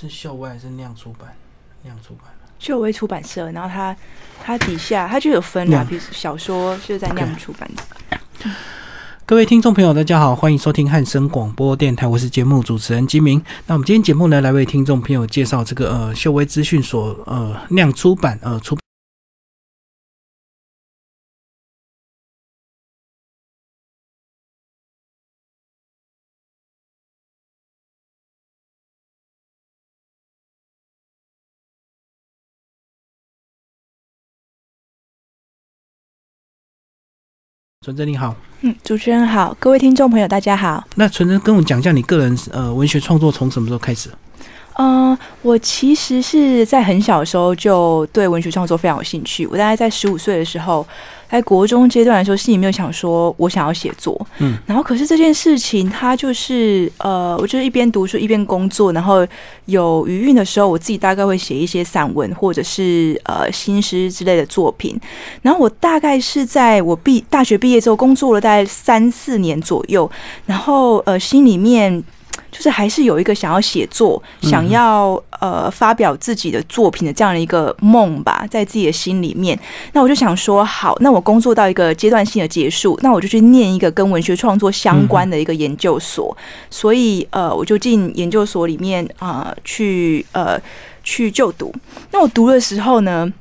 是秀威还是酿出版？酿出版。秀威出版社，然后它它底下它就有分啊，酿比小说就是在酿出版的。各位听众朋友，大家好，欢迎收听汉声广播电台，我是节目主持人金明。那我们今天节目呢，来为听众朋友介绍这个呃秀威资讯所呃酿出版呃出。纯真你好，嗯，主持人好，各位听众朋友大家好。那纯真跟我讲一下你个人呃文学创作从什么时候开始？嗯、我其实是在很小的时候就对文学创作非常有兴趣。我大概在十五岁的时候，在国中阶段的时候，心里面有想说我想要写作。嗯，然后可是这件事情它就是呃，我就是一边读书一边工作，然后有余韵的时候，我自己大概会写一些散文或者是呃新诗之类的作品。然后我大概是在我毕大学毕业之后工作了大概三四年左右，然后呃心里面。就是还是有一个想要写作、想要呃发表自己的作品的这样的一个梦吧，在自己的心里面。那我就想说，好，那我工作到一个阶段性的结束，那我就去念一个跟文学创作相关的一个研究所。所以呃，我就进研究所里面啊、呃去呃去就读。那我读的时候呢？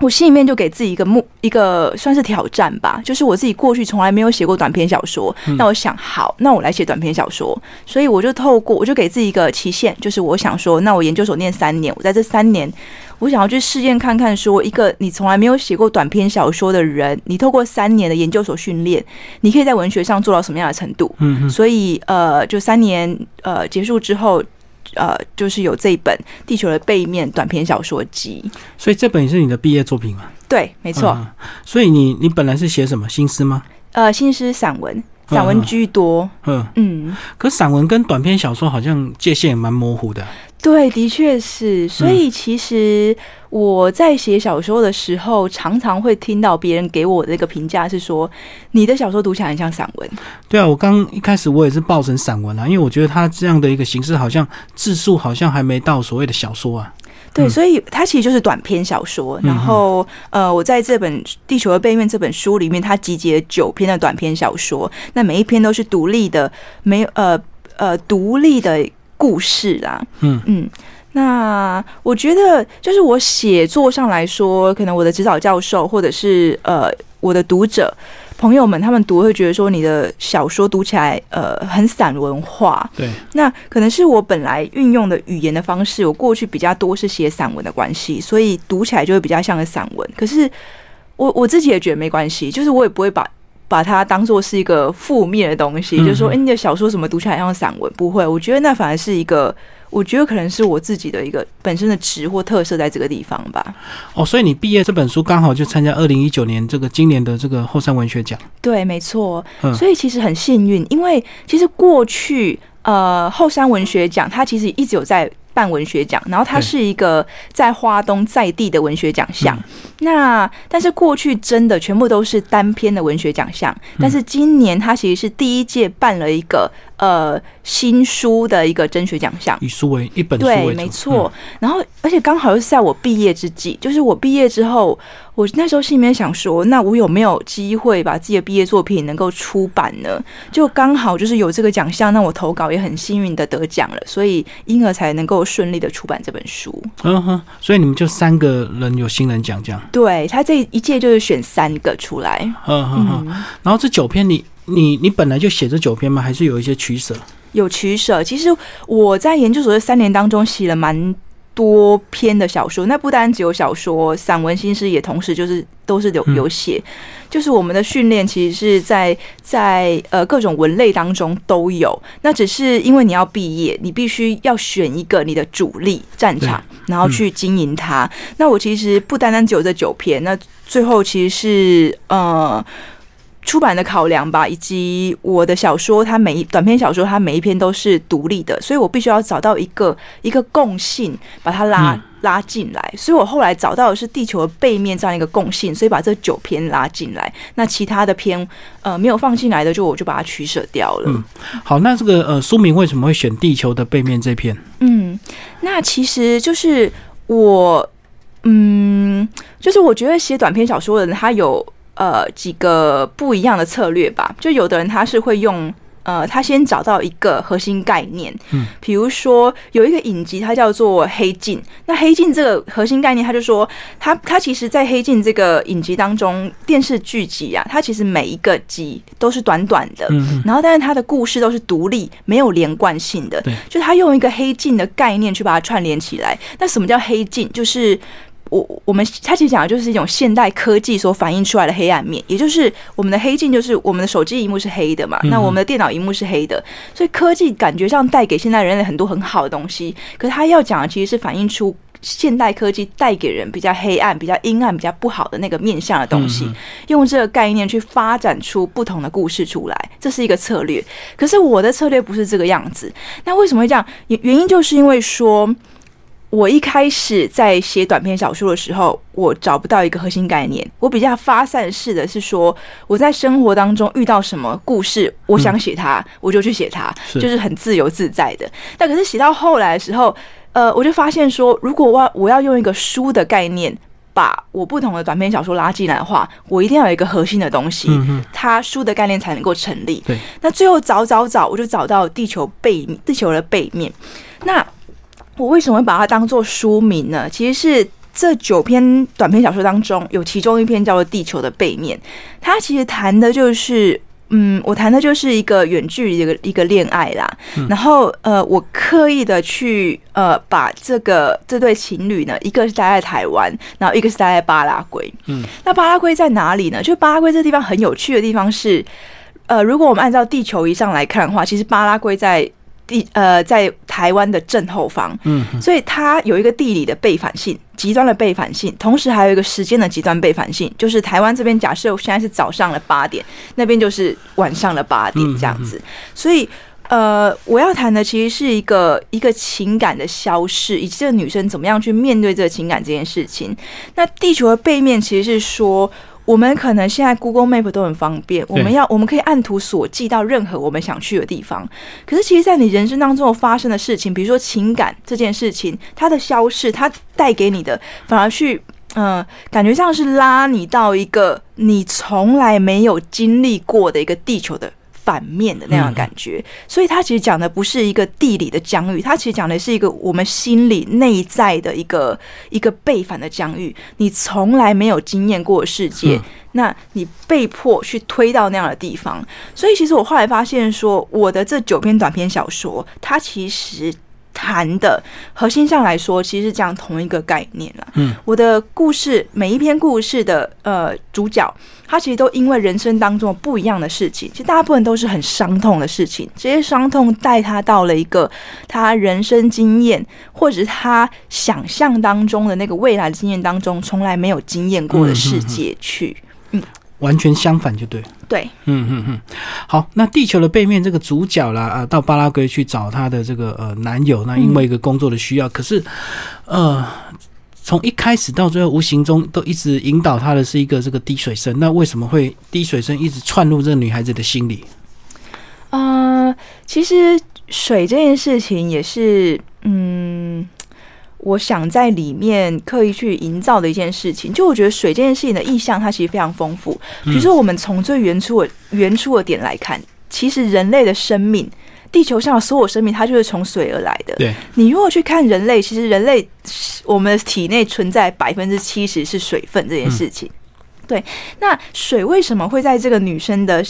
我心里面就给自己一个目一个算是挑战吧，就是我自己过去从来没有写过短篇小说，那我想好，那我来写短篇小说，所以我就透过我就给自己一个期限，就是我想说，那我研究所念三年，我在这三年，我想要去试验看看，说一个你从来没有写过短篇小说的人，你透过三年的研究所训练，你可以在文学上做到什么样的程度？嗯嗯所以呃，就三年呃结束之后。呃，就是有这一本《地球的背面》短篇小说集，所以这本也是你的毕业作品吗？对，没错。嗯所以你你本来是写什么新诗吗？呃，新诗散文，散文居多。嗯，嗯，可散文跟短篇小说好像界限也蛮模糊的。对，的确是。所以其实我在写小说的时候，常常会听到别人给我的一个评价是说，你的小说读起来很像散文。对啊，我刚一开始我也是抱成散文啊，因为我觉得它这样的一个形式，好像字数好像还没到所谓的小说啊。对，嗯所以它其实就是短篇小说。然后，呃，我在这本《地球的背面》这本书里面，它集结九篇的短篇小说，那每一篇都是独立的，没有呃呃独立的故事啦。嗯嗯。那我觉得，就是我写作上来说，可能我的指导教授或者是呃我的读者朋友们，他们读会觉得说你的小说读起来呃很散文化，对，那可能是我本来运用的语言的方式，我过去比较多是写散文的关系，所以读起来就会比较像个散文。可是我我自己也觉得没关系，就是我也不会把把它当做是一个负面的东西，嗯就是说，哎、你的小说什么读起来像散文，不会。我觉得那反而是一个，我觉得可能是我自己的一个本身的值或特色在这个地方吧。哦，所以你毕业这本书刚好就参加二零一九年这个今年的这个后山文学奖。对，没错。嗯所以其实很幸运，因为其实过去呃后山文学奖它其实一直有在办文学奖，然后它是一个在花东在地的文学奖项。嗯。那但是过去真的全部都是单篇的文学奖项，嗯但是今年它其实是第一届办了一个呃新书的一个甄选奖项。以书为一本书为没错。然后，而且刚好又是在我毕业之际，就是我毕业之后，我那时候心里面想说，那我有没有机会把自己的毕业作品能够出版呢？就刚好就是有这个奖项，那我投稿也很幸运的得奖了，所以因而才能够顺利的出版这本书。嗯。嗯哼，所以你们就三个人有新人奖这样。对他这一届就是选三个出来，嗯嗯嗯。嗯，然后这九篇你你你本来就写这九篇吗？还是有一些取舍？有取舍。其实我在研究所这三年当中写了蛮多篇的小说，那不单只有小说，散文、新诗也同时就是都是有嗯有写。就是我们的训练其实是在在呃各种文类当中都有，那只是因为你要毕业，你必须要选一个你的主力战场，然后去经营它。那我其实不单单只有这九篇，那最后其实是呃。出版的考量吧，以及我的小说，它每一短篇小说，它每一篇都是独立的，所以我必须要找到一个一个共性，把它拉、嗯拉进来，所以我后来找到的是地球的背面这样一个共性，所以把这九篇拉进来。那其他的篇呃没有放进来的，就我就把它取舍掉了。嗯，好，那这个呃书名为什么会选地球的背面这篇？嗯，那其实就是我，嗯，就是我觉得写短篇小说的人，他有呃几个不一样的策略吧。就有的人他是会用。呃，他先找到一个核心概念，嗯，比如说有一个影集，它叫做《黑镜》。那《黑镜》这个核心概念，他就说，他他其实，在《黑镜》这个影集当中，电视剧集啊，它其实每一个集都是短短的，嗯，然后但是它的故事都是独立，没有连贯性的，对，就他用一个黑镜的概念去把它串联起来。那什么叫黑镜？就是我我们它其实讲的就是一种现代科技所反映出来的黑暗面，也就是我们的黑镜，就是我们的手机荧幕是黑的嘛，那我们的电脑荧幕是黑的，所以科技感觉上带给现代人类很多很好的东西，可是他要讲的其实是反映出现代科技带给人比较黑暗、比较阴暗、比较不好的那个面向的东西，用这个概念去发展出不同的故事出来，这是一个策略。可是我的策略不是这个样子，那为什么会这样？原原因就是因为说。我一开始在写短篇小说的时候，我找不到一个核心概念。我比较发散式的是说，我在生活当中遇到什么故事，我想写它，我就去写它，就是很自由自在的。但可是写到后来的时候，呃，我就发现说，如果我我要用一个书的概念，把我不同的短篇小说拉进来的话，我一定要有一个核心的东西，它书的概念才能够成立。对。那最后找找找，我就找到地球背地球的背面。那我为什么会把它当做书名呢？其实是这九篇短篇小说当中，有其中一篇叫做《地球的背面》，它其实谈的就是，嗯，我谈的就是一个远距离的一个恋爱啦。然后，呃，我刻意的去，呃，把这个这对情侣呢，一个是待在台湾，然后一个是待在巴拉圭。嗯，那巴拉圭在哪里呢？就巴拉圭这地方很有趣的地方是，呃，如果我们按照地球仪上来看的话，其实巴拉圭在。地呃，在台湾的正后方，嗯，所以它有一个地理的背反性，极端的背反性，同时还有一个时间的极端背反性，就是台湾这边假设现在是早上的八点，那边就是晚上的八点这样子，所以呃，我要谈的其实是一个一个情感的消逝，以及这个女生怎么样去面对这个情感这件事情。那地球的背面其实是说。我们可能现在 Google Map 都很方便，我们要我们可以按图索骥到任何我们想去的地方。可是，其实，在你人生当中发生的事情，比如说情感这件事情，它的消逝，它带给你的，反而去，嗯，感觉像是拉你到一个你从来没有经历过的一个地球的。反面的那样的感觉，所以他其实讲的不是一个地理的疆域，他其实讲的是一个我们心里内在的一个一个背反的疆域。你从来没有经验过的世界，那你被迫去推到那样的地方。所以，其实我后来发现，说我的这九篇短篇小说，它其实。谈的核心上来说，其实是讲同一个概念了。嗯，我的故事每一篇故事的呃主角，他其实都因为人生当中不一样的事情，其实大部分都是很伤痛的事情。这些伤痛带他到了一个他人生经验，或者是他想象当中的那个未来经验当中从来没有经验过的世界去。嗯。完全相反就对，对，嗯嗯嗯，好，那地球的背面这个主角啦啊，到巴拉圭去找他的这个呃男友，那因为一个工作的需要，可是呃，从一开始到最后，无形中都一直引导他的是一个这个滴水声，那为什么会滴水声一直窜入这个女孩子的心里？呃，其实水这件事情也是，嗯。我想在里面刻意去营造的一件事情，就我觉得水这件事情的意象，它其实非常丰富。比如说，我们从最原初的原初的点来看，其实人类的生命，地球上的所有生命，它就是从水而来的。对，你如果去看人类，其实人类我们体内存在百分之七十是水分这件事情。对，那水为什么会在这个女生的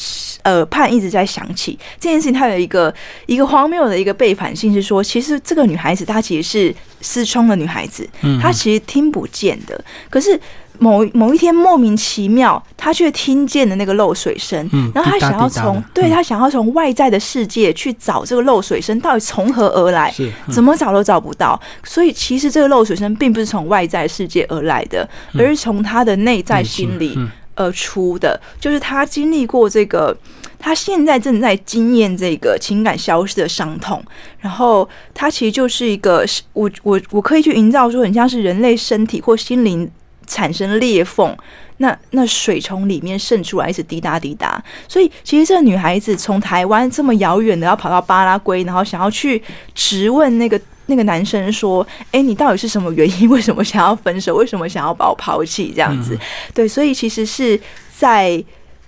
耳畔一直在响起？这件事情它有一个一个荒谬的一个背反性，是说，其实这个女孩子她其实是失聪的女孩子，她其实听不见的，可是。某某一天莫名其妙，他却听见了那个漏水声，然后他想要从对他想要从外在的世界去找这个漏水声到底从何而来，怎么找都找不到。所以其实这个漏水声并不是从外在世界而来的，而是从他的内在心里而出的。就是他经历过这个他现在正在经验这个情感消失的伤痛，然后他其实就是一个，我我我可以去营造出，很像是人类身体或心灵产生裂缝，那那水从里面渗出来，一直滴答滴答。所以其实这个女孩子从台湾这么遥远的要跑到巴拉圭，然后想要去质问那个。那个男生说：“哎，你到底是什么原因？为什么想要分手？为什么想要把我抛弃？这样子，对，所以其实是在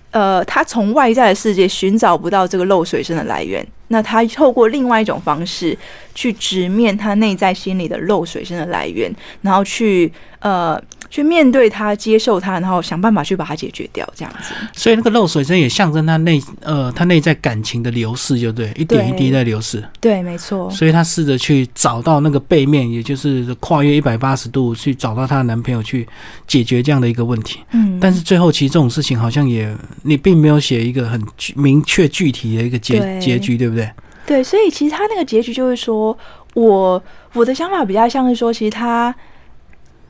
呃，他从外在的世界寻找不到这个漏水声的来源，那他透过另外一种方式去直面他内在心里的漏水声的来源，然后去呃。”去面对他，接受他，然后想办法去把它解决掉，这样子。所以那个漏水声也象征他内呃，他内在感情的流逝，就对，一点一滴在流逝。对，没错。所以他试着去找到那个背面，也就是跨越一百八十度去找到她的男朋友，去解决这样的一个问题。嗯。但是最后，其实这种事情好像也你并没有写一个很明确具体的一个结结局，对不对？对，所以其实他那个结局就是说，我我的想法比较像是说，其实他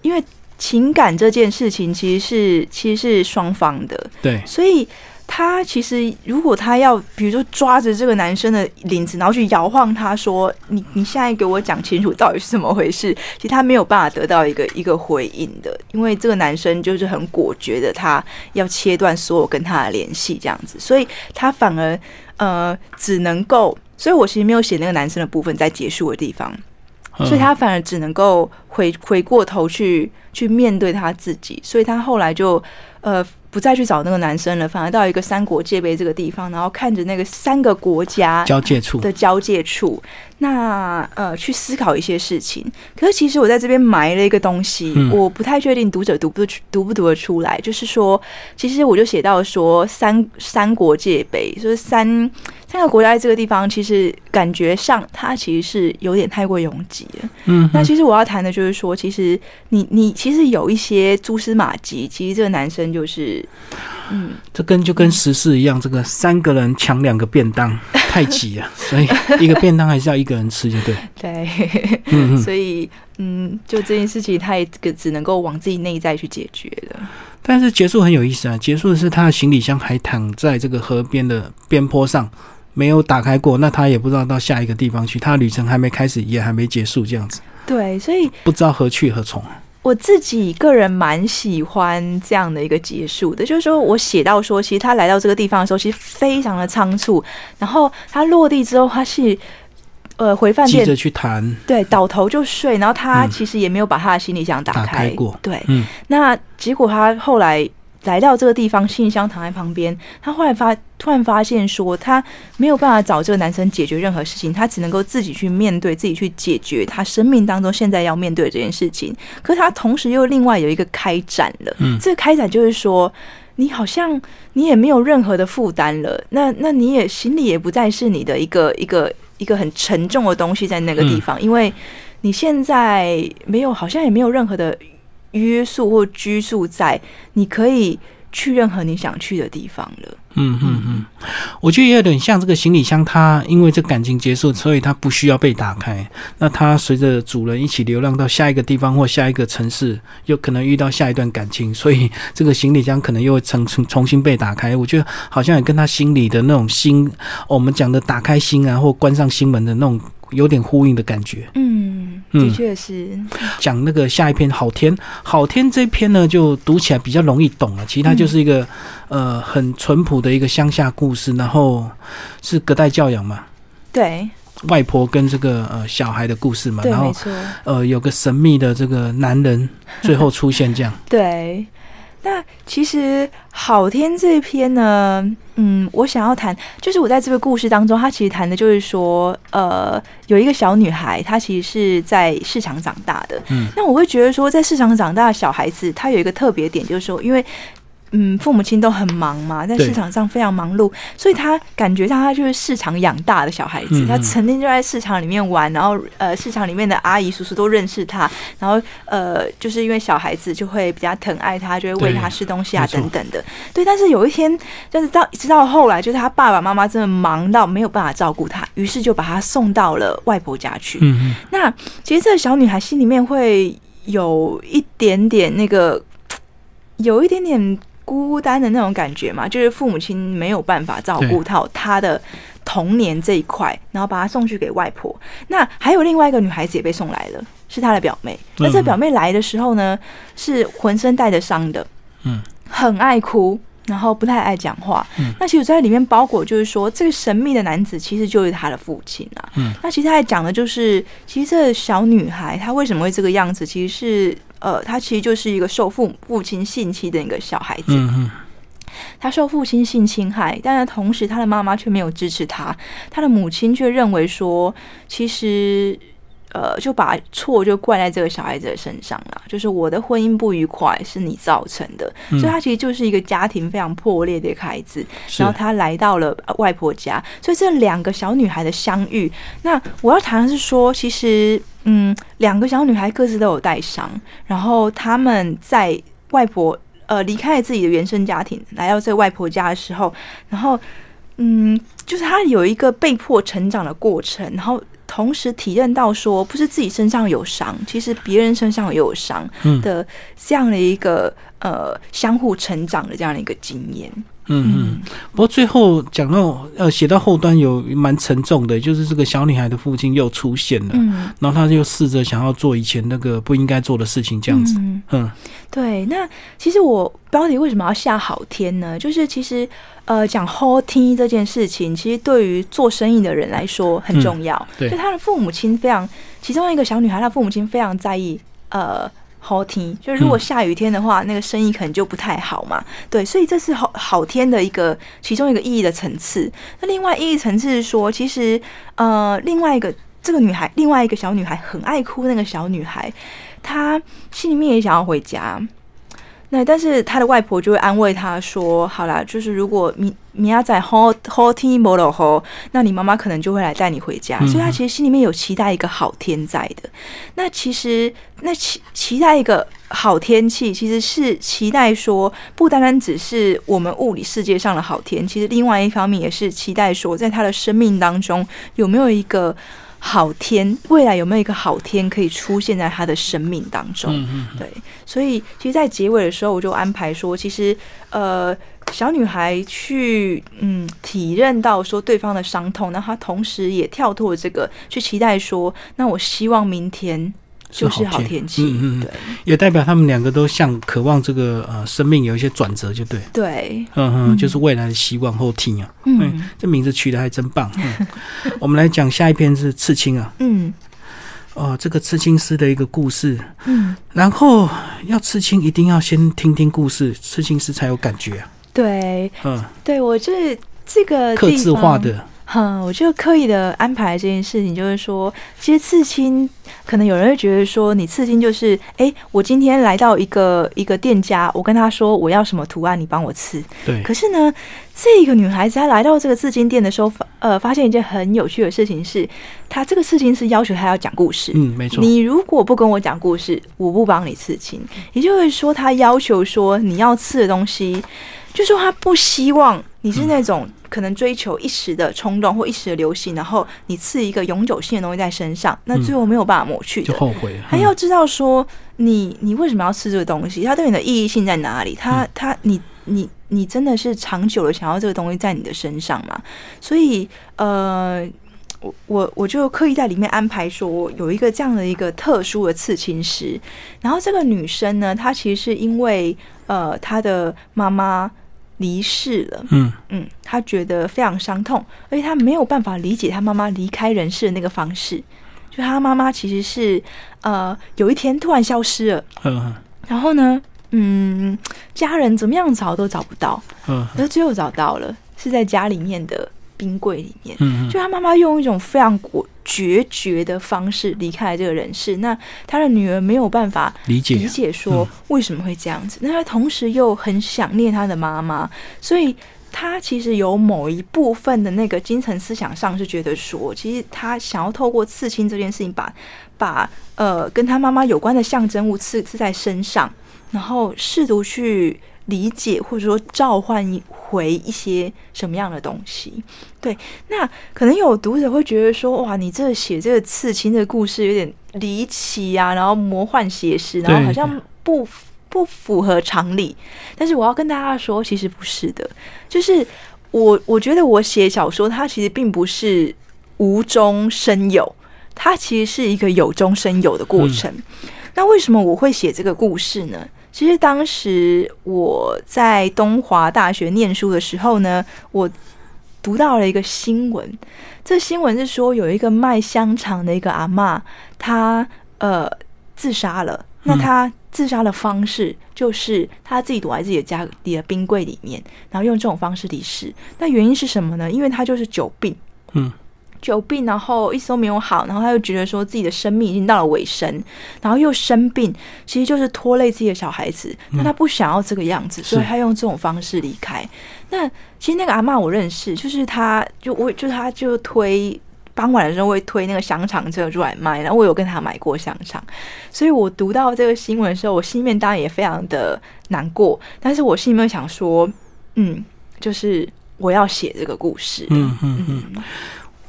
因为。情感这件事情其实是其实是双方的，对，所以他其实如果他要比如说抓着这个男生的领子，然后去摇晃他说：“你你现在给我讲清楚到底是怎么回事？”其实他没有办法得到一个一个回应的，因为这个男生就是很果决的，他要切断所有跟他的联系，这样子，所以他反而呃只能够，所以我其实没有写那个男生的部分在结束的地方，所以他反而只能够回回过头去。去面对他自己，所以他后来就呃不再去找那个男生了，反而到一个三国界碑这个地方，然后看着那个三个国家交界处的交界处，那呃去思考一些事情。可是其实我在这边埋了一个东西，我不太确定读者读不读不读得出来。就是说，其实我就写到说三三国界碑，就是。三个国家在这个地方，其实感觉上它其实是有点太过拥挤了。嗯，那其实我要谈的就是说，其实你你其实有一些蛛丝马迹。其实这个男生就是，嗯，这跟就跟时事一样，这个三个人抢两个便当太挤了，所以一个便当还是要一个人吃，就对。对，嗯，所以嗯，就这件事情，他也只能够往自己内在去解决了。但是结束很有意思啊，结束的是他的行李箱还躺在这个河边的边坡上。没有打开过，那他也不知道到下一个地方去。他旅程还没开始，也还没结束，这样子。对，所以不知道何去何从。我自己个人蛮喜欢这样的一个结束的，就是说我写到说，其实他来到这个地方的时候，其实非常的仓促。然后他落地之后，他是呃回饭店急着去谈，对，倒头就睡。然后他其实也没有把他的行李箱打开过，对，嗯。那结果他后来。来到这个地方，信箱躺在旁边。他后来发突然发现说，他没有办法找这个男生解决任何事情，他只能够自己去面对，自己去解决他生命当中现在要面对的这件事情。可是他同时又另外有一个开展了，嗯，这个开展就是说，你好像你也没有任何的负担了，那那你也心里也不再是你的一个一个一个很沉重的东西在那个地方，因为你现在没有，好像也没有任何的。约束或拘束在，你可以去任何你想去的地方了。嗯嗯嗯，我觉得也有点像这个行李箱，它因为这感情结束，所以它不需要被打开。那它随着主人一起流浪到下一个地方或下一个城市，又可能遇到下一段感情，所以这个行李箱可能又会重重重新被打开。我觉得好像也跟他心里的那种心，我们讲的打开心啊，或关上心门的那种。有点呼应的感觉，嗯，的确是。讲那个下一篇好天，好天这篇呢，就读起来比较容易懂了。其实它就是一个呃很淳朴的一个乡下故事，然后是隔代教养嘛，对，外婆跟这个呃小孩的故事嘛，然后呃有个神秘的这个男人最后出现，这样 对。那其实好天这篇呢，嗯，我想要谈，就是我在这个故事当中，他其实谈的就是说，呃，有一个小女孩，她其实是在市场长大的。嗯，那我会觉得说，在市场长大的小孩子，她有一个特别点，就是说，因为。嗯，父母亲都很忙嘛，在市场上非常忙碌，所以他感觉上他就是市场养大的小孩子，他成天就在市场里面玩，然后呃，市场里面的阿姨叔叔都认识他，然后呃，就是因为小孩子就会比较疼爱他，就会喂他吃东西啊等等的。对，但是有一天，就是到直到后来，就是他爸爸妈妈真的忙到没有办法照顾他，于是就把他送到了外婆家去。嗯那其实这个小女孩心里面会有一点点那个，有一点点。孤孤单的那种感觉嘛，就是父母亲没有办法照顾到他的童年这一块，然后把他送去给外婆。那还有另外一个女孩子也被送来了，是他的表妹。那这表妹来的时候呢，是浑身带着伤的，嗯，很爱哭。然后不太爱讲话，那其实在里面包裹就是说，这个神秘的男子其实就是他的父亲啊。嗯那其实他还讲的就是，其实这小女孩她为什么会这个样子，其实是呃，他其实就是一个受父父亲性侵的一个小孩子。他受父亲性侵害，但是同时他的妈妈却没有支持他，他的母亲却认为说，其实。呃，就把错就怪在这个小孩子的身上了，就是我的婚姻不愉快是你造成的，所以他其实就是一个家庭非常破裂的一个孩子。然后他来到了外婆家，所以这两个小女孩的相遇，那我要谈的是说，其实嗯，两个小女孩各自都有带伤，然后他们在外婆呃离开了自己的原生家庭，来到这个外婆家的时候，然后嗯，就是他有一个被迫成长的过程，然后。同时体验到说，不是自己身上有伤，其实别人身上也有伤的这样的一个呃相互成长的这样的一个经验。嗯嗯，不过最后讲到呃写到后端有蛮沉重的，就是这个小女孩的父亲又出现了，嗯，然后他就试着想要做以前那个不应该做的事情，这样子。嗯，对。那其实我标题为什么要下好天呢？就是其实呃讲好天这件事情，其实对于做生意的人来说很重要。对，就他的父母亲非常，其中一个小女孩，她父母亲非常在意呃。好天，就是如果下雨天的话，那个生意可能就不太好嘛。对，所以这是好好天的一个其中一个意义的层次。那另外意义层次是说，其实呃，另外一个这个女孩，另外一个小女孩很爱哭，那个小女孩，她心里面也想要回家。那但是她的外婆就会安慰她说：“好啦，就是如果你米亚仔好好听摩罗吼，那你妈妈可能就会来带你回家。”所以，她其实心里面有期待一个好天在的。那其实，那期期待一个好天气，其实是期待说，不单单只是我们物理世界上的好天，其实另外一方面也是期待说，在他的生命当中有没有一个。好天，未来有没有一个好天可以出现在他的生命当中？对，所以其实，在结尾的时候，我就安排说，其实呃，小女孩去嗯体认到说对方的伤痛，那她同时也跳脱这个，去期待说，那我希望明天。就是好天气，嗯嗯，对，也代表他们两个都像渴望这个呃生命有一些转折，就对，对，嗯嗯，就是未来的希望后听啊，嗯，这名字取得还真棒。嗯，我们来讲下一篇是刺青啊，嗯，哦，这个刺青师的一个故事，嗯，然后要刺青一定要先听听故事，刺青师才有感觉啊，对，嗯，对我这这个刻字化的。哼，我就刻意的安排这件事情，就是说，其实刺青，可能有人会觉得说，你刺青就是，哎，我今天来到一个一个店家，我跟他说我要什么图案，你帮我刺。对。可是呢，这个女孩子她来到这个刺青店的时候，发呃，发现一件很有趣的事情是，她这个刺青是要求她要讲故事。嗯，没错。你如果不跟我讲故事，我不帮你刺青。也就是说，她要求说你要刺的东西，就说她不希望你是那种。可能追求一时的冲动或一时的流行，然后你刺一个永久性的东西在身上，那最后没有办法抹去，就后悔。还要知道说，你你为什么要刺这个东西？它对你的意义性在哪里？它它你你你真的是长久的想要这个东西在你的身上吗？所以呃，我我我就刻意在里面安排说有一个这样的一个特殊的刺青师，然后这个女生呢，她其实是因为呃她的妈妈。离世了，嗯。嗯，他觉得非常伤痛，而且他没有办法理解他妈妈离开人世的那个方式。就他妈妈其实是呃有一天突然消失了，嗯，然后呢，嗯，家人怎么样找都找不到，嗯，而最后找到了，是在家里面的。冰柜里面，就他妈妈用一种非常果决绝的方式离开了这个人世。那他的女儿没有办法理解理解说为什么会这样子。那他同时又很想念他的妈妈，所以他其实有某一部分的那个精神思想上是觉得说，其实他想要透过刺青这件事情，把把呃跟他妈妈有关的象征物刺刺在身上，然后试图去。理解或者说召唤回一些什么样的东西？对，那可能有读者会觉得说：“哇，你这写这个刺青的故事有点离奇啊，然后魔幻写实，然后好像不不符合常理。但是我要跟大家说，其实不是的，就是我我觉得我写小说，它其实并不是无中生有，它其实是一个有中生有的过程。那为什么我会写这个故事呢？其实当时我在东华大学念书的时候呢，我读到了一个新闻。这新闻是说有一个卖香肠的一个阿妈，她呃自杀了。那她自杀的方式就是她自己躲在自己的家里的冰柜里面，然后用这种方式离世。那原因是什么呢？因为她就是久病。嗯。久病，然后一直都没有好，然后他又觉得说自己的生命已经到了尾声，然后又生病，其实就是拖累自己的小孩子。那他不想要这个样子，所以他用这种方式离开。那其实那个阿妈我认识，就是他，就我就他就推傍晚的时候会推那个香肠车出来卖，然后我有跟他买过香肠，所以我读到这个新闻的时候，我心里面当然也非常的难过，但是我心里面想说，嗯，就是我要写这个故事，嗯嗯嗯。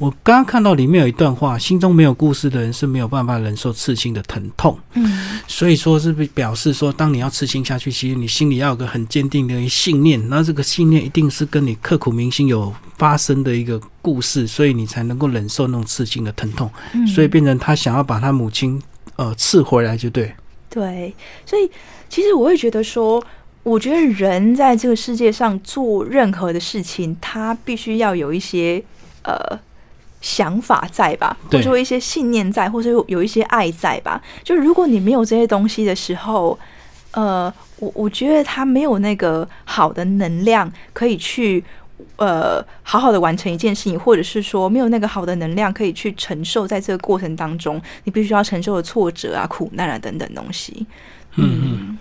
我刚刚看到里面有一段话：心中没有故事的人是没有办法忍受刺青的疼痛。嗯，所以说是不表示说，当你要刺青下去，其实你心里要有个很坚定的一信念，那这个信念一定是跟你刻骨铭心有发生的一个故事，所以你才能够忍受那种刺青的疼痛。嗯，所以变成他想要把他母亲呃刺回来，就对。对，所以其实我会觉得说，我觉得人在这个世界上做任何的事情，他必须要有一些呃。想法在吧，或者说一些信念在，或者有一些爱在吧。就如果你没有这些东西的时候，呃，我我觉得他没有那个好的能量可以去呃好好的完成一件事情，或者是说没有那个好的能量可以去承受在这个过程当中你必须要承受的挫折啊、苦难啊等等东西。嗯嗯，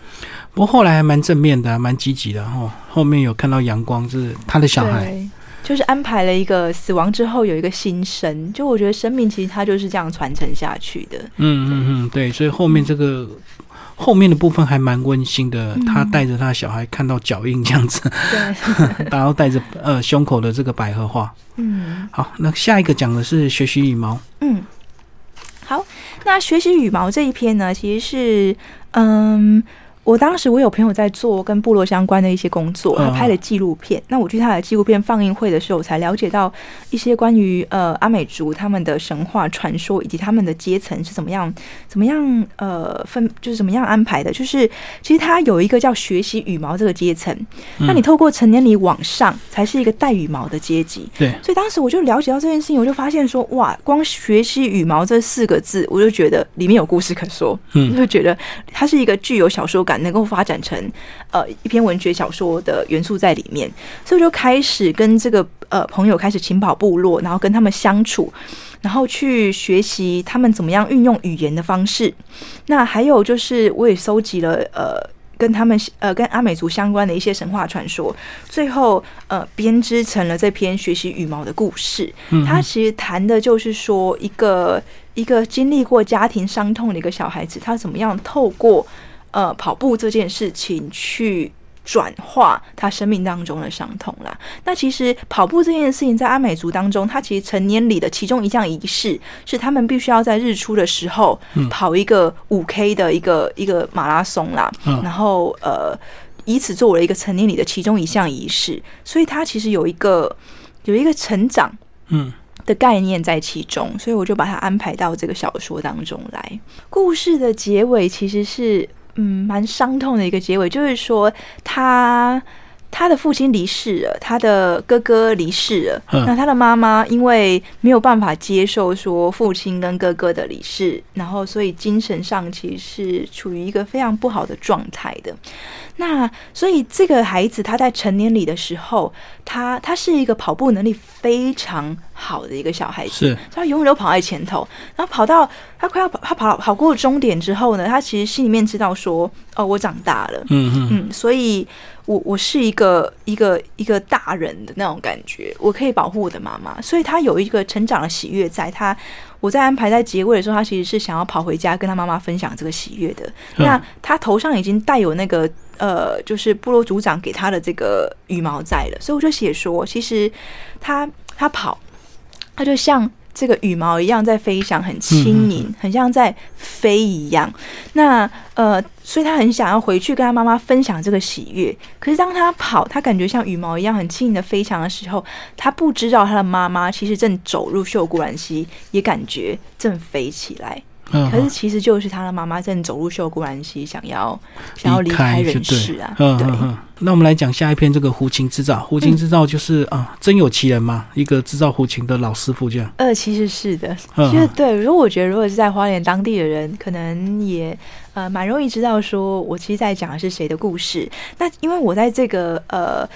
不过后来还蛮正面的，蛮积极的哈。后面有看到阳光，是他的小孩。就是安排了一个死亡之后有一个新生，就我觉得生命其实它就是这样传承下去的。嗯嗯嗯，对，所以后面这个后面的部分还蛮温馨的。他带着他的小孩看到脚印这样子，对，然后带着呃胸口的这个百合花。嗯，好，那下一个讲的是学习羽毛。嗯，好，那学习羽毛这一篇呢，其实是嗯。我当时我有朋友在做跟部落相关的一些工作，他拍了纪录片。那我去他的纪录片放映会的时候，我才了解到一些关于呃阿美族他们的神话传说，以及他们的阶层是怎么样怎么样呃分就是怎么样安排的。就是其实他有一个叫学习羽毛这个阶层，那你透过成年礼往上才是一个带羽毛的阶级。对，所以当时我就了解到这件事情，我就发现说哇，光学习羽毛这四个字，我就觉得里面有故事可说，嗯，就觉得它是一个具有小说感。能够发展成呃一篇文学小说的元素在里面，所以就开始跟这个呃朋友开始情跑部落，然后跟他们相处，然后去学习他们怎么样运用语言的方式。那还有就是，我也收集了呃跟他们呃跟阿美族相关的一些神话传说，最后呃编织成了这篇学习羽毛的故事。它其实谈的就是说一个一个经历过家庭伤痛的一个小孩子，他怎么样透过。呃，跑步这件事情去转化他生命当中的伤痛啦。那其实跑步这件事情在阿美族当中，它其实成年礼的其中一项仪式是他们必须要在日出的时候跑一个五 K 的一个一个马拉松啦。然后呃，以此作为一个成年礼的其中一项仪式，所以它其实有一个有一个成长嗯的概念在其中，所以我就把它安排到这个小说当中来。故事的结尾其实是。嗯，蛮伤痛的一个结尾，就是说他他的父亲离世了，他的哥哥离世了，那他的妈妈因为没有办法接受说父亲跟哥哥的离世，然后所以精神上其实是处于一个非常不好的状态的。那所以这个孩子他在成年里的时候，他他是一个跑步能力非常好的一个小孩子，他永远都跑在前头。然后跑到他快要跑，他跑跑过终点之后呢，他其实心里面知道说，哦，我长大了，嗯嗯嗯，所以我我是一个一个一个大人的那种感觉，我可以保护我的妈妈，所以他有一个成长的喜悦在他。我在安排在结尾的时候，他其实是想要跑回家跟他妈妈分享这个喜悦的。那他头上已经带有那个呃，就是部落族长给他的这个羽毛在了，所以我就写说，其实他他跑，他就像这个羽毛一样在飞翔，很轻盈，很像在飞一样。那呃，所以他很想要回去跟他妈妈分享这个喜悦。可是当他跑，他感觉像羽毛一样很轻盈的飞翔的时候，他不知道他的妈妈其实正走入秀姑兰溪，也感觉正飞起来。可是其实就是他的妈妈正走入秀姑兰溪，想要想要离开人世啊。对，那我们来讲下一篇这个胡琴制造。胡琴制造就是啊，真有其人嘛，一个制造胡琴的老师傅这样。呃，其实是的，其实对。如果我觉得，如果是在花莲当地的人，可能也呃蛮容易知道，说我其实在讲的是谁的故事。那因为我在这个呃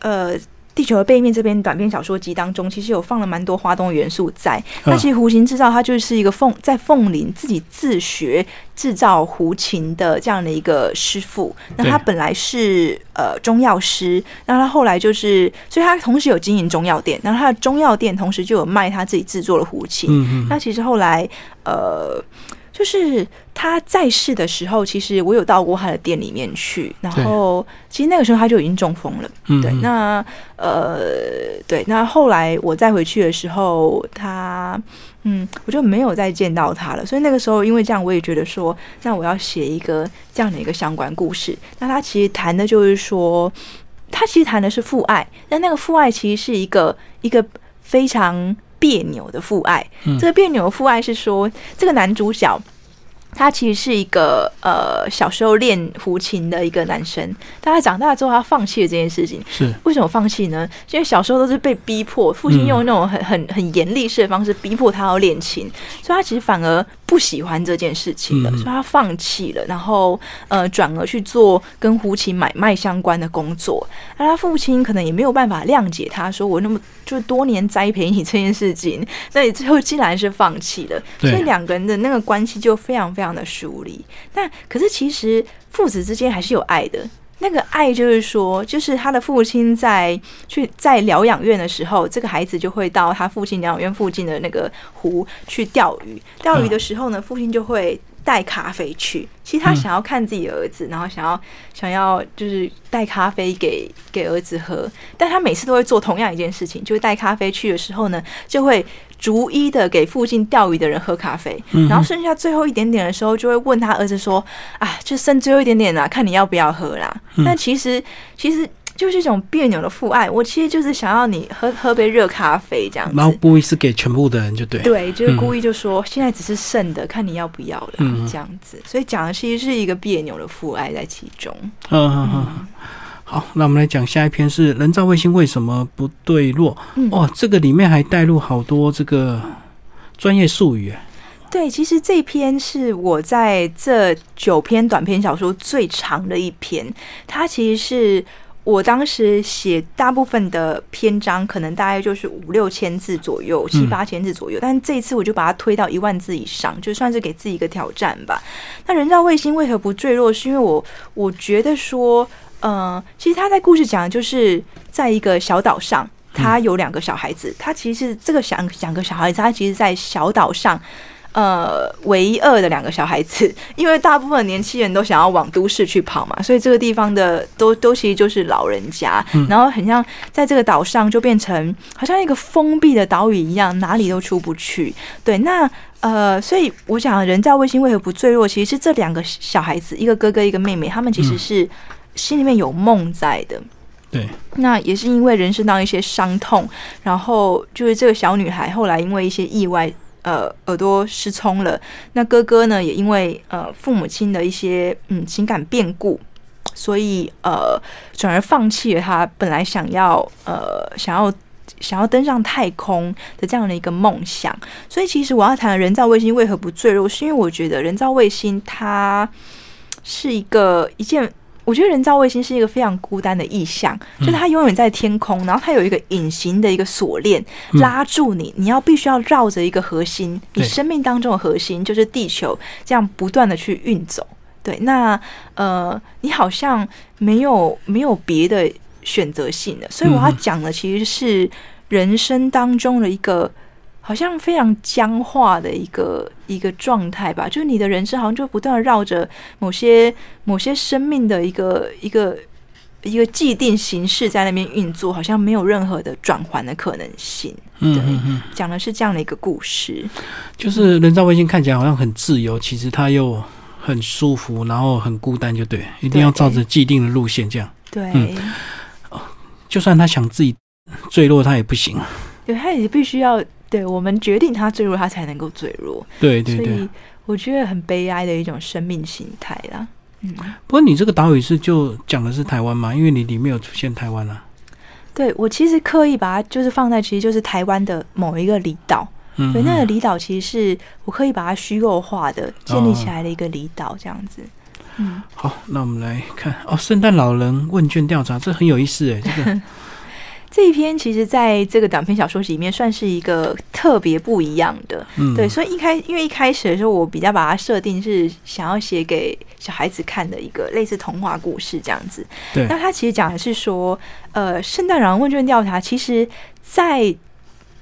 呃。地球的背面这篇短篇小说集当中，其实有放了蛮多花东元素在。那其实胡琴制造，它就是一个凤在凤林自己自学制造胡琴的这样的一个师傅。那他本来是呃中药师，那他后来就是，所以他同时有经营中药店，然后他的中药店同时就有卖他自己制作的胡琴。那其实后来呃。就是他在世的时候，其实我有到过他的店里面去，然后其实那个时候他就已经中风了。对，那呃，对，那后来我再回去的时候，他嗯，我就没有再见到他了。所以那个时候，因为这样，我也觉得说，那我要写一个这样的一个相关故事。那他其实谈的就是说，他其实谈的是父爱，但那个父爱其实是一个一个非常。别扭的父爱，这个别扭的父爱是说，这个男主角。他其实是一个呃小时候练胡琴的一个男生，但他长大之后他放弃了这件事情。是为什么放弃呢？因为小时候都是被逼迫，父亲用那种很很很严厉式的方式逼迫他要练琴，所以他其实反而不喜欢这件事情了，所以他放弃了，然后呃转而去做跟胡琴买卖相关的工作。那他父亲可能也没有办法谅解他，说我那么就多年栽培你这件事情，那你最后竟然是放弃了，所以两个人的那个关系就非常非常。的疏离，但可是其实父子之间还是有爱的。那个爱就是说，就是他的父亲在去在疗养院的时候，这个孩子就会到他父亲疗养院附近的那个湖去钓鱼。钓鱼的时候呢，父亲就会带咖啡去。其实他想要看自己的儿子，然后想要想要就是带咖啡给给儿子喝。但他每次都会做同样一件事情，就是带咖啡去的时候呢，就会。逐一的给附近钓鱼的人喝咖啡，然后剩下最后一点点的时候，就会问他儿子说：“啊，就剩最后一点点了，看你要不要喝啦。”但其实其实就是一种别扭的父爱，我其实就是想要你喝喝杯热咖啡这样子。然后故意是给全部的人就对，对，就是故意就说现在只是剩的，看你要不要了这样子。所以讲的其实是一个别扭的父爱在其中。嗯嗯嗯。好，那我们来讲下一篇是人造卫星为什么不对落？哇，这个里面还带入好多这个专业术语。对，其实这篇是我在这九篇短篇小说最长的一篇，它其实是我当时写大部分的篇章，可能大概就是五六千字左右，七八千字左右。但这一次我就把它推到一万字以上，就算是给自己一个挑战吧。那人造卫星为何不坠落？是因为我我觉得说。嗯，其实他在故事讲的就是在一个小岛上，他有两个小孩子。他其实这个两两个小孩子，他其实，在小岛上，呃，唯一二的两个小孩子。因为大部分年轻人都想要往都市去跑嘛，所以这个地方的都都其实就是老人家。然后很像在这个岛上，就变成好像一个封闭的岛屿一样，哪里都出不去。对，那呃，所以我想，人造卫星为何不坠落？其实是这两个小孩子，一个哥哥，一个妹妹，他们其实是。心里面有梦在的，对，那也是因为人生当中一些伤痛，然后就是这个小女孩后来因为一些意外，呃，耳朵失聪了。那哥哥呢，也因为呃父母亲的一些嗯情感变故，所以呃转而放弃了他本来想要呃想要想要登上太空的这样的一个梦想。所以其实我要谈人造卫星为何不坠落，是因为我觉得人造卫星它是一个一件。我觉得人造卫星是一个非常孤单的意象，就是它永远在天空，然后它有一个隐形的一个锁链拉住你，你要必须要绕着一个核心，你生命当中的核心就是地球，这样不断的去运走。对，那呃，你好像没有没有别的选择性的，所以我要讲的其实是人生当中的一个。好像非常僵化的一个一个状态吧，就是你的人生好像就不断的绕着某些某些生命的一个一个一个既定形式在那边运作，好像没有任何的转换的可能性。嗯嗯嗯，讲的是这样的一个故事，就是人造卫星看起来好像很自由，其实它又很舒服，然后很孤单，就对，一定要照着既定的路线这样。对，就算他想自己坠落，他也不行。对，他也必须要对我们决定他坠落，他才能够坠落。对对对，我觉得很悲哀的一种生命形态啦。嗯，不过你这个岛屿是就讲的是台湾吗？因为你里面有出现台湾啊。对，我其实刻意把它就是放在，其实就是台湾的某一个离岛。嗯，对，那个离岛其实是我刻意把它虚构化的建立起来的一个离岛，这样子。嗯，好，那我们来看哦，圣诞老人问卷调查，这很有意思哎，这个。这一篇其实在这个短篇小说集里面算是一个特别不一样的，嗯对，所以一开因为一开始的时候我比较把它设定是想要写给小孩子看的一个类似童话故事这样子，对，那他其实讲的是说，呃，圣诞老人问卷调查，其实，在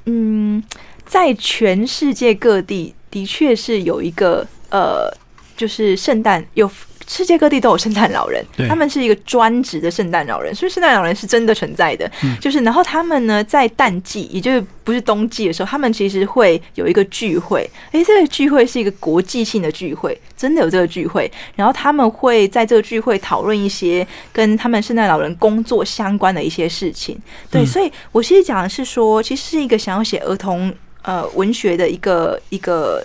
嗯，在全世界各地的确是有一个呃，就是圣诞有。世界各地都有圣诞老人，他们是一个专职的圣诞老人，所以圣诞老人是真的存在的。就是，然后他们呢，在淡季，也就是不是冬季的时候，他们其实会有一个聚会。诶，这个聚会是一个国际性的聚会，真的有这个聚会。然后他们会在这个聚会讨论一些跟他们圣诞老人工作相关的一些事情。对，所以我其实讲的是说，其实是一个想要写儿童呃文学的一个一个。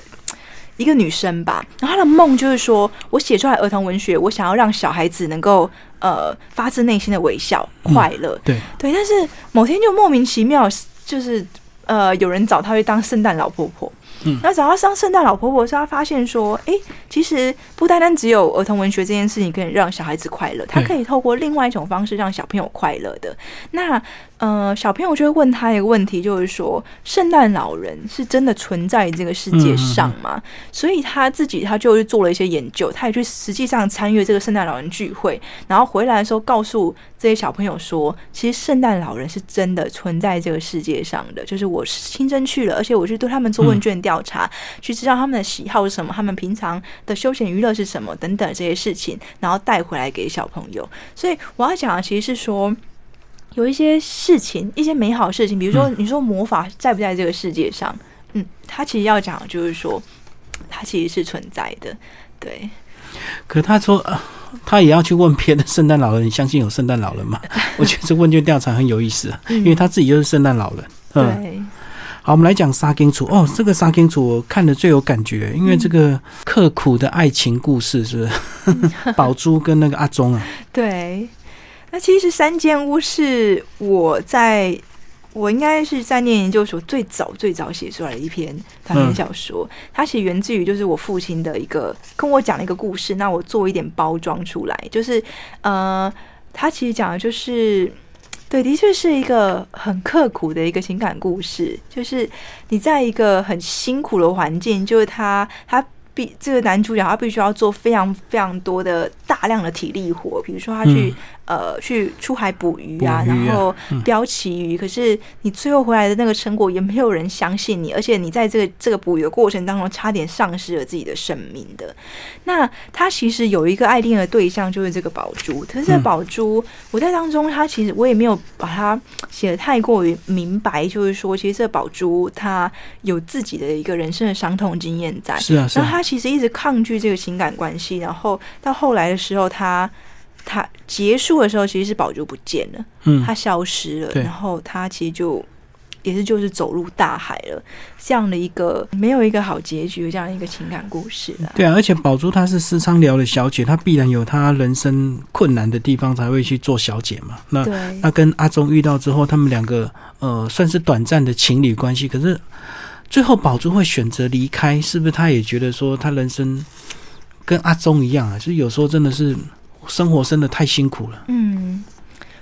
一个女生吧，然后她的梦就是说，我写出来儿童文学，我想要让小孩子能够呃发自内心的微笑、快乐。对对，但是某天就莫名其妙，就是呃有人找她去当圣诞老婆婆。嗯，那找她当圣诞老婆婆，是她发现说，哎，其实不单单只有儿童文学这件事情可以让小孩子快乐，她可以透过另外一种方式让小朋友快乐的。那呃，小朋友就会问他一个问题，就是说，圣诞老人是真的存在这个世界上吗？所以他自己他就做了一些研究，他也去实际上参与这个圣诞老人聚会，然后回来的时候告诉这些小朋友说，其实圣诞老人是真的存在这个世界上的，就是我亲身去了，而且我去对他们做问卷调查，去知道他们的喜好是什么，他们平常的休闲娱乐是什么等等这些事情，然后带回来给小朋友。所以我要讲的其实是说。有一些事情，一些美好事情，比如说你说魔法在不在这个世界上？嗯，他其实要讲就是说，他其实是存在的，对。可他说，他也要去问别的圣诞老人，你相信有圣诞老人吗？我觉得这问卷调查很有意思，因为他自己就是圣诞老人。对。好，我们来讲沙金楚哦，这个沙金楚我看的最有感觉，因为这个刻苦的爱情故事是不是？宝珠跟那个阿忠啊，对。那其实三间屋是我在，我应该是在念研究所最早最早写出来的一篇短篇小说。它其实源自于就是我父亲的一个跟我讲了一个故事，那我做一点包装出来，就是呃，他其实讲的就是，对，的确是一个很刻苦的一个情感故事，就是你在一个很辛苦的环境，就是他他。必这个男主角他必须要做非常非常多的大量的体力活，比如说他去。呃，去出海捕鱼啊，然后钓旗鱼。可是你最后回来的那个成果，也没有人相信你。而且你在这个这个捕鱼的过程当中，差点丧失了自己的生命的。那他其实有一个爱恋的对象，就是这个宝珠。可是这宝珠，我在当中，他其实我也没有把它写的太过于明白，就是说，其实这宝珠他有自己的一个人生的伤痛经验在。是啊，然后他其实一直抗拒这个情感关系，然后到后来的时候，他。他结束的时候，其实是宝珠不见了，嗯，他消失了，然后他其实就也是就是走入大海了，这样的一个没有一个好结局，这样一个情感故事啊。对啊，而且宝珠她是私仓寮的小姐，她必然有她人生困难的地方才会去做小姐嘛。那那跟阿忠遇到之后，他们两个呃算是短暂的情侣关系，可是最后宝珠会选择离开，是不是？她也觉得说她人生跟阿忠一样啊，就是有时候真的是。生活真的太辛苦了。嗯，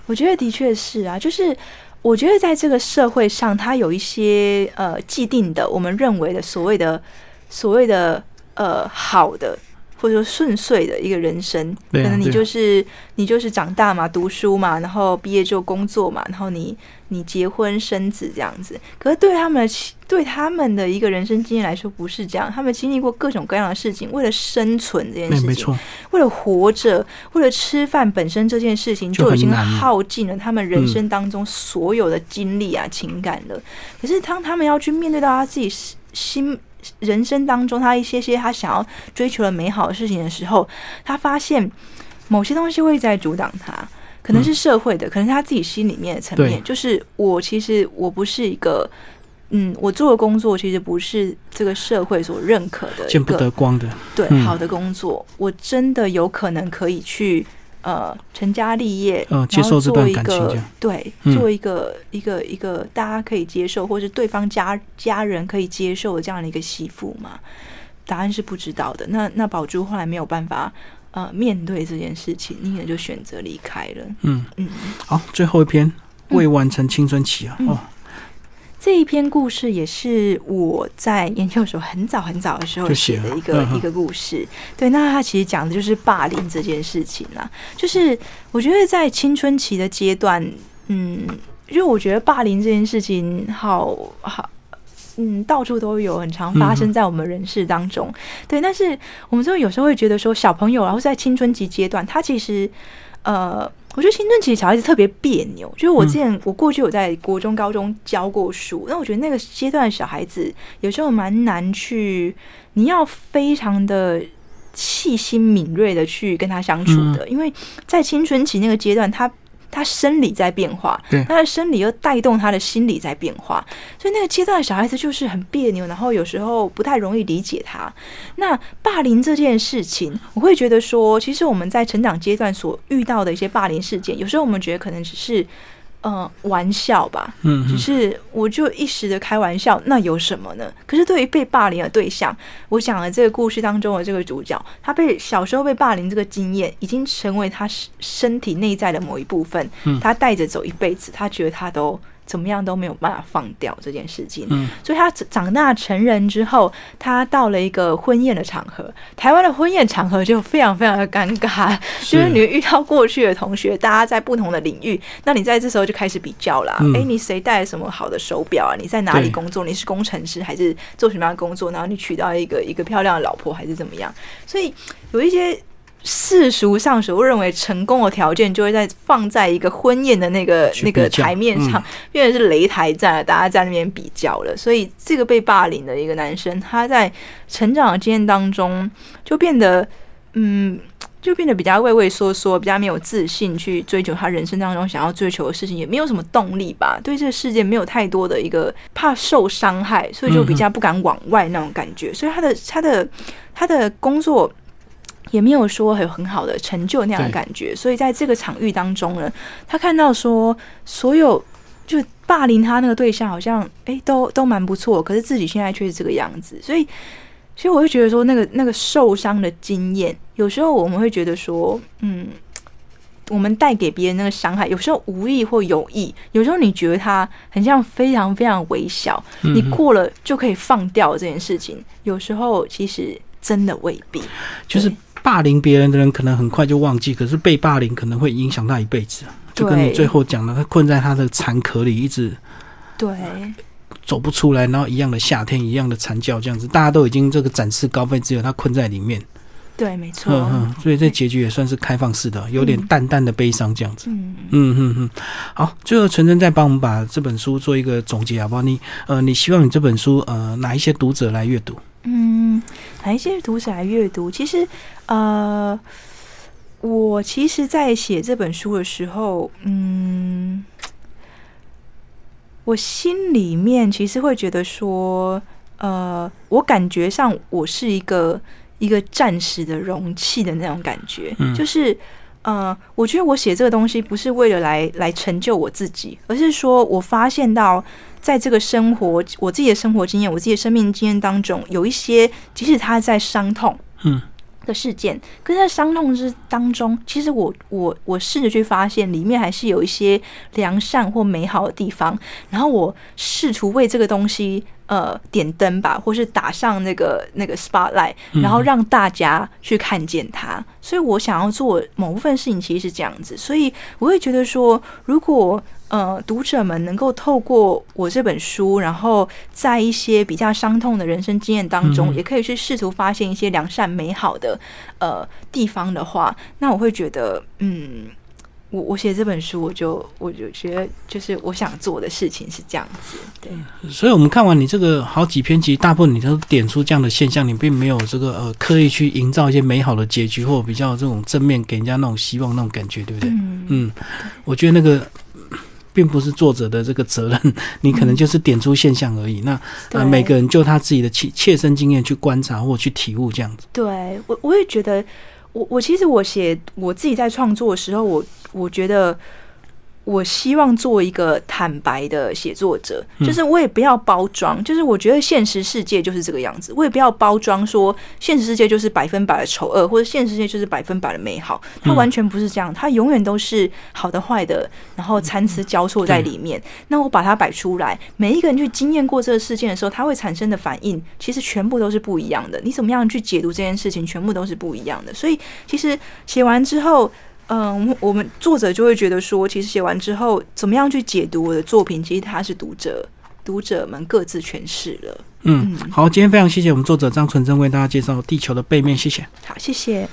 我觉得的确是啊，就是我觉得在这个社会上，它有一些呃既定的，我们认为的所谓的所谓的呃好的或者说顺遂的一个人生，可能你就是你就是长大嘛，读书嘛，然后毕业就工作嘛，然后你你结婚生子这样子。可是对他们的对他们的一个人生经验来说不是这样，他们经历过各种各样的事情，为了生存这件，事情，没错，为了活着，为了吃饭本身这件事情，就就已经耗尽了他们人生当中所有的精力啊、情感了。可是当他们要去面对到他自己心人生当中他一些些他想要追求的美好的事情的时候，他发现某些东西会在阻挡他。可能是社会的，可能是他自己心里面的层面，就是我其实我不是一个，嗯，我做的工作其实不是这个社会所认可的一见不得光的，对，嗯。好的工作，我真的有可能可以去呃成家立业，呃然后接受这段做一个感情对，嗯。做一个一个一个大家可以接受，或是对方家家人可以接受的这样的一个媳妇嘛？答案是不知道的。那那宝珠后来没有办法呃面对这件事情，你也就选择离开了。嗯，嗯，好，最后一篇未完成青春期啊，嗯哦，这一篇故事也是我在研究所很早很早的时候写的一个、嗯一个故事。对，那它其实讲的就是霸凌这件事情啦。就是我觉得在青春期的阶段，嗯，因为我觉得霸凌这件事情好好。嗯，到处都有，很常发生在我们人世当中。对，但是我们就有时候会觉得说，小朋友，然后在青春期阶段，他其实，呃，我觉得青春期小孩子特别别扭。就是我之前，我过去有在国中、高中教过书，那我觉得那个阶段的小孩子有时候蛮难去，你要非常的细心敏锐的去跟他相处的，因为在青春期那个阶段，他。他生理在变化，对他的生理又带动他的心理在变化，所以那个阶段的小孩子就是很别扭，然后有时候不太容易理解他。那霸凌这件事情，我会觉得说，其实我们在成长阶段所遇到的一些霸凌事件，有时候我们觉得可能只是呃玩笑吧，嗯嗯。只是我就一时的开玩笑，那有什么呢？可是对于被霸凌的对象，我讲的这个故事当中的这个主角，他被小时候被霸凌这个经验，已经成为他身身体内在的某一部分，嗯。他带着走一辈子，他觉得他都怎么样都没有办法放掉这件事情。嗯所以他长长大成人之后，他到了一个婚宴的场合，台湾的婚宴场合就非常非常的尴尬，就是你遇到过去的同学，大家在不同的领域，那你在这时候就开始比较啦。嗯哎、你谁戴什么好的手表啊？你在哪里工作？你是工程师还是做什么样的工作？然后你娶到一个一个漂亮的老婆还是怎么样？所以有一些。世俗上所认为成功的条件，就会在放在一个婚宴的那个那个台面上嗯，变成是擂台战了，大家在那边比较了。所以这个被霸凌的一个男生，他在成长的经验当中，就变得嗯，就变得比较畏畏缩缩，比较没有自信去追求他人生当中想要追求的事情，也没有什么动力吧。对这个世界没有太多的一个怕受伤害，所以就比较不敢往外那种感觉。所以他的他的他的工作。也没有说有很好的成就那样的感觉，所以在这个场域当中呢，他看到说所有就霸凌他那个对象好像诶都都蛮不错，可是自己现在却是这个样子，所以所以我会觉得说那个那个受伤的经验，有时候我们会觉得说，嗯，我们带给别人那个伤害，有时候无意或有意，有时候你觉得它很像非常非常微小，你嗯过了就可以放掉这件事情，有时候其实真的未必。就是霸凌别人的人可能很快就忘记，可是被霸凌可能会影响他一辈子啊。就跟你最后讲的，他困在他的残壳里，一直对，走不出来，然后一样的夏天，一样的惨叫，这样子，大家都已经这个展翅高飞，只有他困在里面。对，没错。嗯嗯，所以这结局也算是开放式的，有点淡淡的悲伤这样子。嗯，嗯嗯嗯，好，最后纯真再帮我们把这本书做一个总结好不好？你呃，你希望你这本书呃哪一些读者来阅读？嗯，哪一些读者来阅读？其实，呃，我其实，在写这本书的时候，嗯，我心里面其实会觉得说，呃，我感觉上我是一个一个暂时的容器的那种感觉，嗯就是。呃，我觉得我写这个东西不是为了来来成就我自己，而是说我发现到在这个生活，我自己的生活经验，我自己的生命经验当中，有一些即使他在伤痛，嗯的事件，可是在伤痛之当中，其实我我我试着去发现里面还是有一些良善或美好的地方，然后我试图为这个东西呃点灯吧，或是打上那个那个 spotlight，然后让大家去看见它。所以我想要做某部分事情，其实是这样子。所以我会觉得说，如果呃读者们能够透过我这本书，然后在一些比较伤痛的人生经验当中，也可以去试图发现一些良善美好的呃地方的话，那我会觉得嗯。我我写这本书，我就我就觉得，就是我想做的事情是这样子，对。所以，我们看完你这个好几篇，其实大部分你都点出这样的现象，你并没有这个呃刻意去营造一些美好的结局，或比较这种正面给人家那种希望那种感觉，对不对？嗯，我觉得那个并不是作者的这个责任，你可能就是点出现象而已。那啊，每个人就他自己的切切身经验去观察或去体悟这样子。对我，我也觉得。我我其实我写我自己在创作的时候，我我觉得。我希望做一个坦白的写作者，就是我也不要包装，就是我觉得现实世界就是这个样子，我也不要包装说现实世界就是百分百的丑恶，或者现实世界就是百分百的美好，它完全不是这样，它永远都是好的坏的，然后参差交错在里面。那我把它摆出来，每一个人去经验过这个事件的时候，他会产生的反应，其实全部都是不一样的。你怎么样去解读这件事情，全部都是不一样的。所以其实写完之后。嗯，我们作者就会觉得说，其实写完之后，怎么样去解读我的作品，其实他是读者读者们各自诠释了。嗯，好，今天非常谢谢我们作者张纯真为大家介绍《地球的背面》，谢谢。好，谢谢。